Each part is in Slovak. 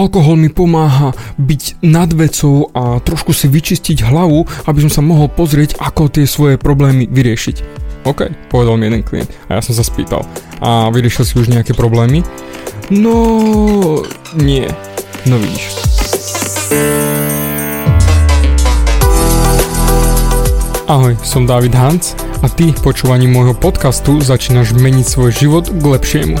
alkohol mi pomáha byť nad vecou a trošku si vyčistiť hlavu, aby som sa mohol pozrieť, ako tie svoje problémy vyriešiť. OK, povedal mi jeden klient a ja som sa spýtal. A vyriešil si už nejaké problémy? No, nie. No vidíš. Ahoj, som David Hans a ty počúvaním môjho podcastu začínaš meniť svoj život k lepšiemu.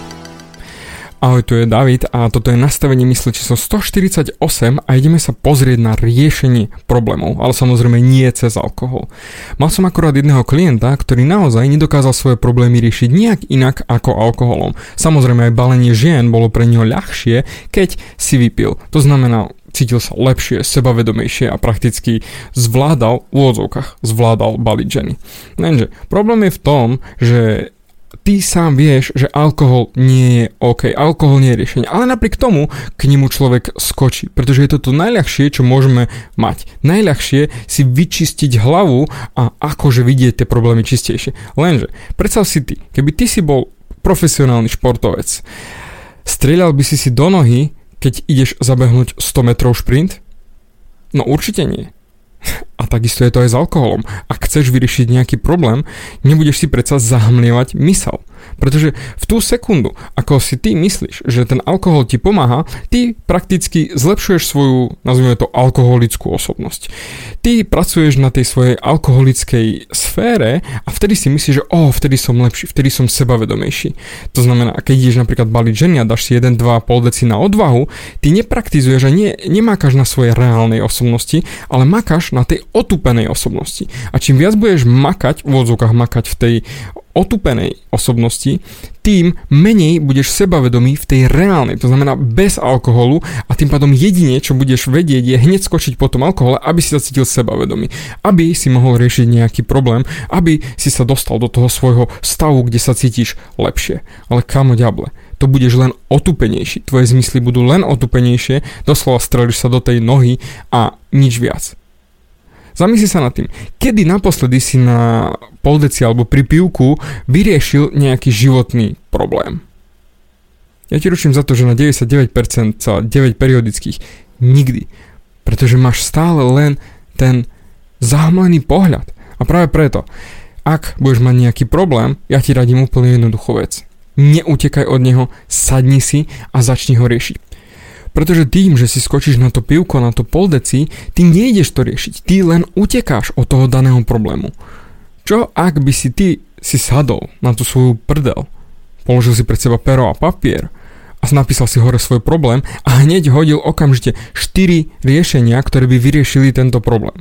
Ahoj, tu je David a toto je nastavenie mysle číslo 148 a ideme sa pozrieť na riešenie problémov, ale samozrejme nie cez alkohol. Mal som akurát jedného klienta, ktorý naozaj nedokázal svoje problémy riešiť nejak inak ako alkoholom. Samozrejme aj balenie žien bolo pre neho ľahšie, keď si vypil. To znamená, cítil sa lepšie, sebavedomejšie a prakticky zvládal v úvodzovkách, zvládal baliť ženy. Lenže problém je v tom, že ty sám vieš, že alkohol nie je OK, alkohol nie je riešenie, ale napriek tomu k nemu človek skočí, pretože je to to najľahšie, čo môžeme mať. Najľahšie si vyčistiť hlavu a akože vidieť tie problémy čistejšie. Lenže, predstav si ty, keby ty si bol profesionálny športovec, strieľal by si si do nohy, keď ideš zabehnúť 100 metrov šprint? No určite nie. A takisto je to aj s alkoholom. Ak chceš vyriešiť nejaký problém, nebudeš si predsa zahmlievať mysel. Pretože v tú sekundu, ako si ty myslíš, že ten alkohol ti pomáha, ty prakticky zlepšuješ svoju, nazvime to, alkoholickú osobnosť. Ty pracuješ na tej svojej alkoholickej sfére a vtedy si myslíš, že oh, vtedy som lepší, vtedy som sebavedomejší. To znamená, keď ideš napríklad baliť ženy a dáš si 1-2,5 deci na odvahu, ty nepraktizuješ a nie, nemákaš na svojej reálnej osobnosti, ale makáš na tej otupenej osobnosti. A čím viac budeš makať, v odzvukách makať v tej otupenej osobnosti, tým menej budeš sebavedomý v tej reálnej, to znamená bez alkoholu a tým pádom jedine, čo budeš vedieť, je hneď skočiť po tom alkohole, aby si sa cítil sebavedomý, aby si mohol riešiť nejaký problém, aby si sa dostal do toho svojho stavu, kde sa cítiš lepšie. Ale kamo ďable, to budeš len otupenejší, tvoje zmysly budú len otupenejšie, doslova strelíš sa do tej nohy a nič viac. Zamysli sa nad tým, kedy naposledy si na poldeci alebo pri pivku vyriešil nejaký životný problém. Ja ti ručím za to, že na 99% celá 9 periodických nikdy. Pretože máš stále len ten zahmlený pohľad. A práve preto, ak budeš mať nejaký problém, ja ti radím úplne jednoduchú vec. Neutekaj od neho, sadni si a začni ho riešiť. Pretože tým, že si skočíš na to pivko, na to poldeci, ty nejdeš to riešiť, ty len utekáš od toho daného problému. Čo ak by si ty si sadol na tú svoju prdel, položil si pred seba pero a papier a napísal si hore svoj problém a hneď hodil okamžite 4 riešenia, ktoré by vyriešili tento problém.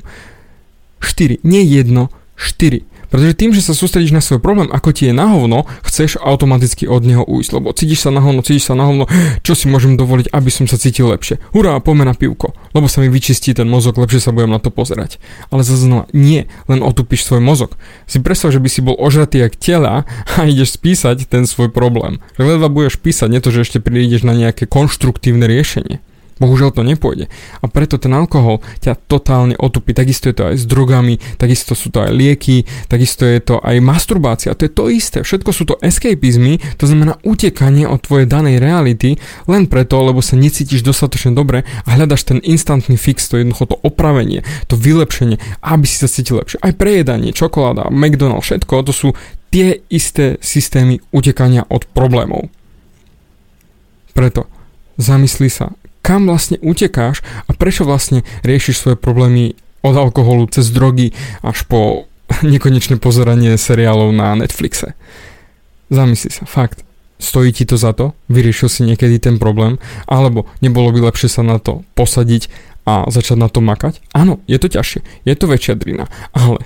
4, nie jedno, 4. Pretože tým, že sa sústredíš na svoj problém, ako ti je na hovno, chceš automaticky od neho ujsť. Lebo cítiš sa na hovno, cítiš sa na hovno, čo si môžem dovoliť, aby som sa cítil lepšie. Hurá, poďme na pivko, lebo sa mi vyčistí ten mozog, lepšie sa budem na to pozerať. Ale zase znova, nie, len otupíš svoj mozog. Si predstav, že by si bol ožratý jak tela a ideš spísať ten svoj problém. Že ledva budeš písať, nie to, že ešte prídeš na nejaké konštruktívne riešenie. Bohužiaľ to nepôjde. A preto ten alkohol ťa totálne otupí. Takisto je to aj s drogami, takisto sú to aj lieky, takisto je to aj masturbácia. To je to isté. Všetko sú to escapizmy, to znamená utekanie od tvojej danej reality len preto, lebo sa necítiš dostatočne dobre a hľadaš ten instantný fix, to jednoducho to opravenie, to vylepšenie, aby si sa cítil lepšie. Aj prejedanie, čokoláda, McDonald's, všetko, to sú tie isté systémy utekania od problémov. Preto zamysli sa, kam vlastne utekáš a prečo vlastne riešiš svoje problémy od alkoholu cez drogy až po nekonečné pozeranie seriálov na Netflixe. Zamysli sa, fakt. Stojí ti to za to? Vyriešil si niekedy ten problém? Alebo nebolo by lepšie sa na to posadiť a začať na to makať? Áno, je to ťažšie, je to väčšia drina, ale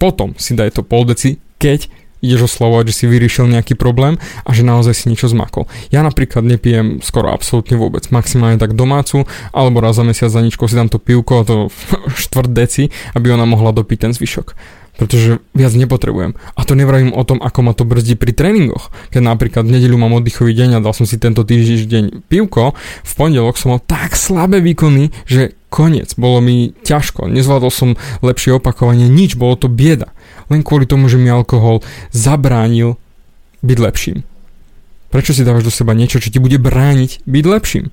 potom si daj to pol deci, keď ideš oslavovať, že si vyriešil nejaký problém a že naozaj si niečo zmakol. Ja napríklad nepijem skoro absolútne vôbec, maximálne tak domácu, alebo raz za mesiac za ničko si dám to pivko, to štvrt deci, aby ona mohla dopiť ten zvyšok pretože viac nepotrebujem. A to nevravím o tom, ako ma to brzdí pri tréningoch. Keď napríklad v nedeľu mám oddychový deň a dal som si tento týždeň pivko, v pondelok som mal tak slabé výkony, že koniec, bolo mi ťažko, nezvládol som lepšie opakovanie, nič, bolo to bieda. Len kvôli tomu, že mi alkohol zabránil byť lepším. Prečo si dávaš do seba niečo, čo ti bude brániť byť lepším?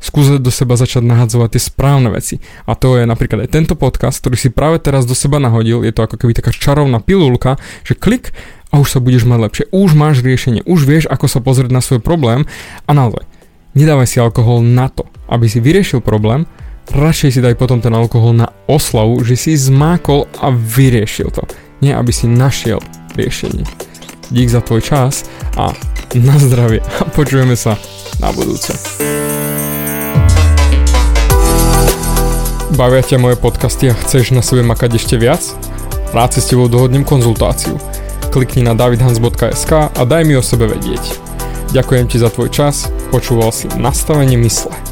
skúsať do seba začať nahadzovať tie správne veci. A to je napríklad aj tento podcast, ktorý si práve teraz do seba nahodil. Je to ako keby taká čarovná pilulka, že klik a už sa budeš mať lepšie. Už máš riešenie, už vieš, ako sa pozrieť na svoj problém a naozaj, nedávaj si alkohol na to, aby si vyriešil problém, radšej si daj potom ten alkohol na oslavu, že si zmákol a vyriešil to. Nie, aby si našiel riešenie. Dík za tvoj čas a na zdravie a počujeme sa na budúce. Bavia ťa moje podcasty a chceš na sebe makať ešte viac? Rád si s tebou dohodnem konzultáciu. Klikni na davidhans.sk a daj mi o sebe vedieť. Ďakujem ti za tvoj čas, počúval si nastavenie mysle.